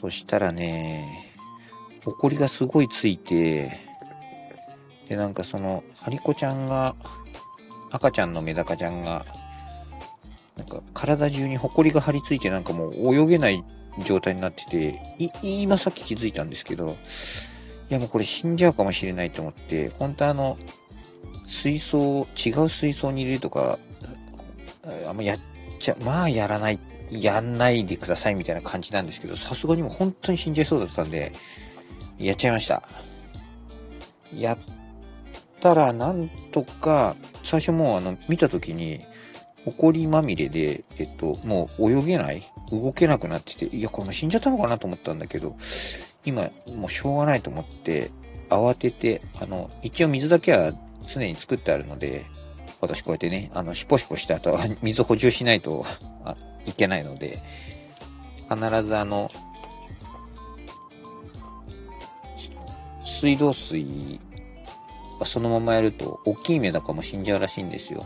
そしたらね、ほこりがすごいついて、で、なんかその、ハリコちゃんが、赤ちゃんのメダカちゃんが、なんか体中にほこりが張り付いてなんかもう泳げない状態になってて、い今さっき気づいたんですけど、いやもうこれ死んじゃうかもしれないと思って、本当あの、水槽、違う水槽に入れるとか、あんまやっちゃ、まあやらない、やんないでくださいみたいな感じなんですけど、さすがにもう本当に死んじゃいそうだったんで、やっちゃいました。やったら、なんとか、最初もうあの、見た時に、埃まみれで、えっと、もう泳げない？動けなくなってて、いや、これも死んじゃったのかなと思ったんだけど、今、もうしょうがないと思って、慌てて、あの、一応水だけは常に作ってあるので、私こうやってね、あの、シポシポした後は水補充しないといけないので、必ずあの、水道水そのままやると、大きいメダカも死んじゃうらしいんですよ。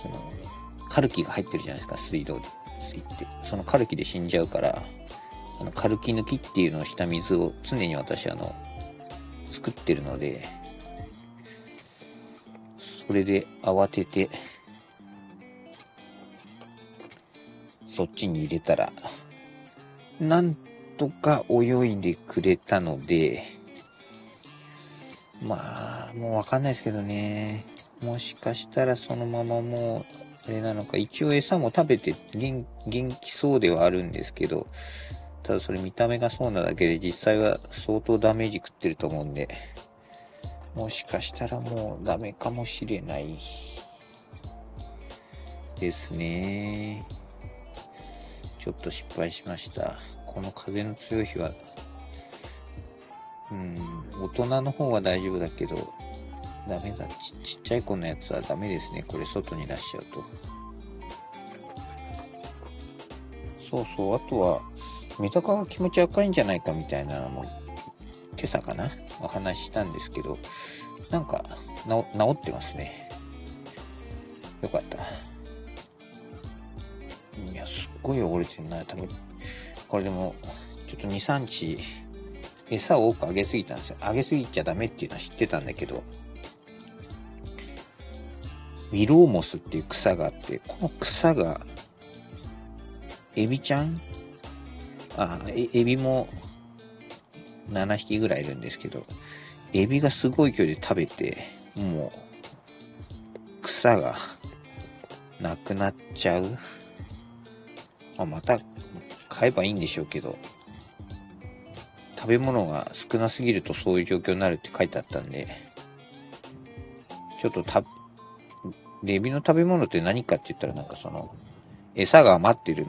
その、カルキが入ってるじゃないですか、水道水って。そのカルキで死んじゃうから、あの、カルキ抜きっていうのをした水を常に私、あの、作ってるので、それで慌てて、そっちに入れたら、なんとか泳いでくれたので、まあ、もうわかんないですけどね。もしかしたらそのままもう、あれなのか、一応餌も食べて元気そうではあるんですけど、ただそれ見た目がそうなだけで実際は相当ダメージ食ってると思うんで、もしかしたらもうダメかもしれないですね。ちょっと失敗しました。この風の強い日はうん、大人の方は大丈夫だけど、ダメだち。ちっちゃい子のやつはダメですね。これ外に出しちゃうと。そうそう、あとは、メダカが気持ち赤いんじゃないかみたいなのも、今朝かな？お話ししたんですけど、なんか、治ってますね。よかった。すごい汚れてるな。多分、これでも、ちょっと2、3日、餌を多くあげすぎたんですよ。あげすぎちゃダメっていうのは知ってたんだけど、ウィローモスっていう草があって、この草が、エビちゃん？あ、エビも7匹ぐらいいるんですけど、エビがすごい勢いで食べて、もう、草がなくなっちゃう。まあ、また買えばいいんでしょうけど、食べ物が少なすぎるとそういう状況になるって書いてあったんで、ちょっとた、で、エビの食べ物って何かって言ったらなんかその、餌が余ってる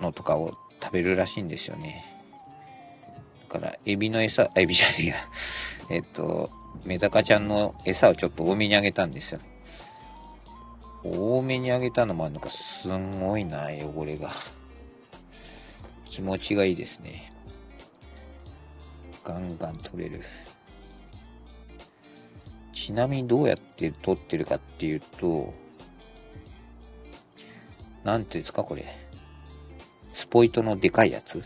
のとかを食べるらしいんですよね。だから、エビの餌、エビじゃねえや。えっと、メダカちゃんの餌をちょっと多めにあげたんですよ。多めにあげたのもあるのか、すんごいな、汚れが。気持ちがいいですね。ガンガン取れる。ちなみにどうやって取ってるかっていうと、なんていうんですか、これ。スポイトのでかいやつ。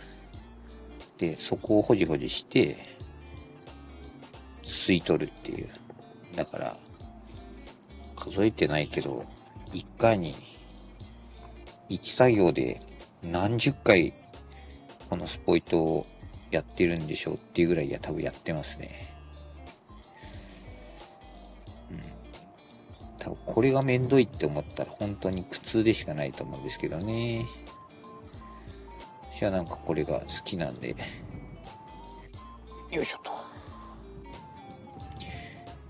で、そこをほじほじして、吸い取るっていう。だから、数えてないけど、一回に、一作業で何十回、このスポイトをやってるんでしょうっていうぐらいや多分やってますね。うん。多分これがめんどいって思ったら本当に苦痛でしかないと思うんですけどね。私はなんかこれが好きなんで。よいしょと。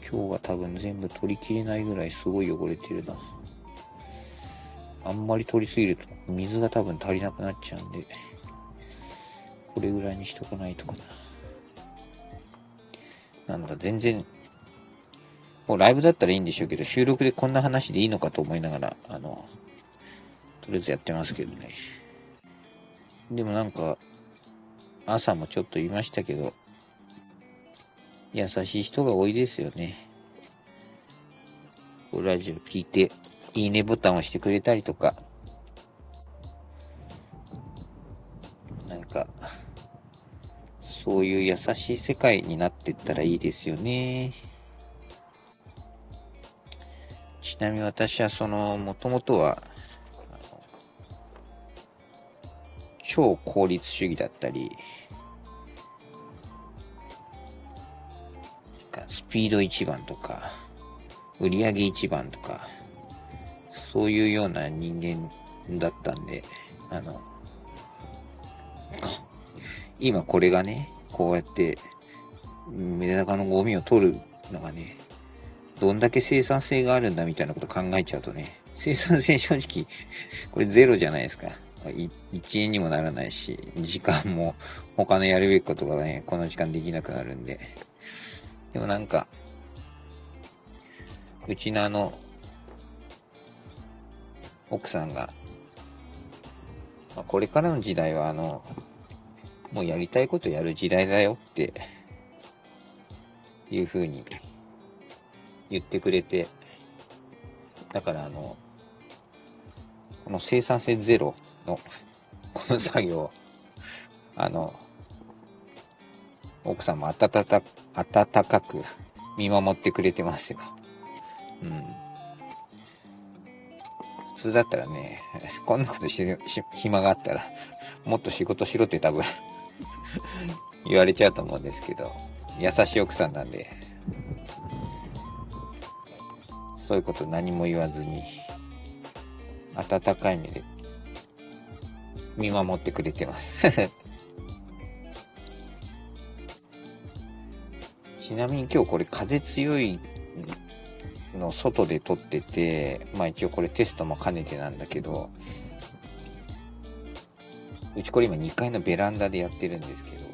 今日は多分全部取りきれないぐらいすごい汚れてるな。あんまり取りすぎると水が多分足りなくなっちゃうんで。これぐらいにしとかないとかな。なんだ、全然、もうライブだったらいいんでしょうけど、収録でこんな話でいいのかと思いながら、あの、とりあえずやってますけどね。でもなんか、朝もちょっと言いましたけど、優しい人が多いですよね。ラジオ聞いて、いいねボタンを押してくれたりとか、そういう優しい世界になってったらいいですよね。ちなみに私はその、もともとは、超効率主義だったり、スピード一番とか、売り上げ一番とか、そういうような人間だったんで、あの、今これがね、こうやって、メダカのゴミを取るのがね、どんだけ生産性があるんだみたいなこと考えちゃうとね、生産性正直、これゼロじゃないですか。1円にもならないし、時間も他のやるべきことがね、この時間できなくなるんで。でもなんか、うちのあの、奥さんが、まあ、これからの時代はあの、もうやりたいことやる時代だよっていうふうに言ってくれて、だからあの、この生産性ゼロのこの作業、あの、奥さんも温か、温かく見守ってくれてますよ。うん。普通だったらね、こんなことしてる暇があったら、もっと仕事しろって多分 言われちゃうと思うんですけど、優しい奥さんなんで、そういうこと何も言わずに、温かい目で見守ってくれてます。ちなみに今日これ風強いの外で撮ってて、まあ一応これテストも兼ねてなんだけど、うちこれ今2階のベランダでやってるんですけど、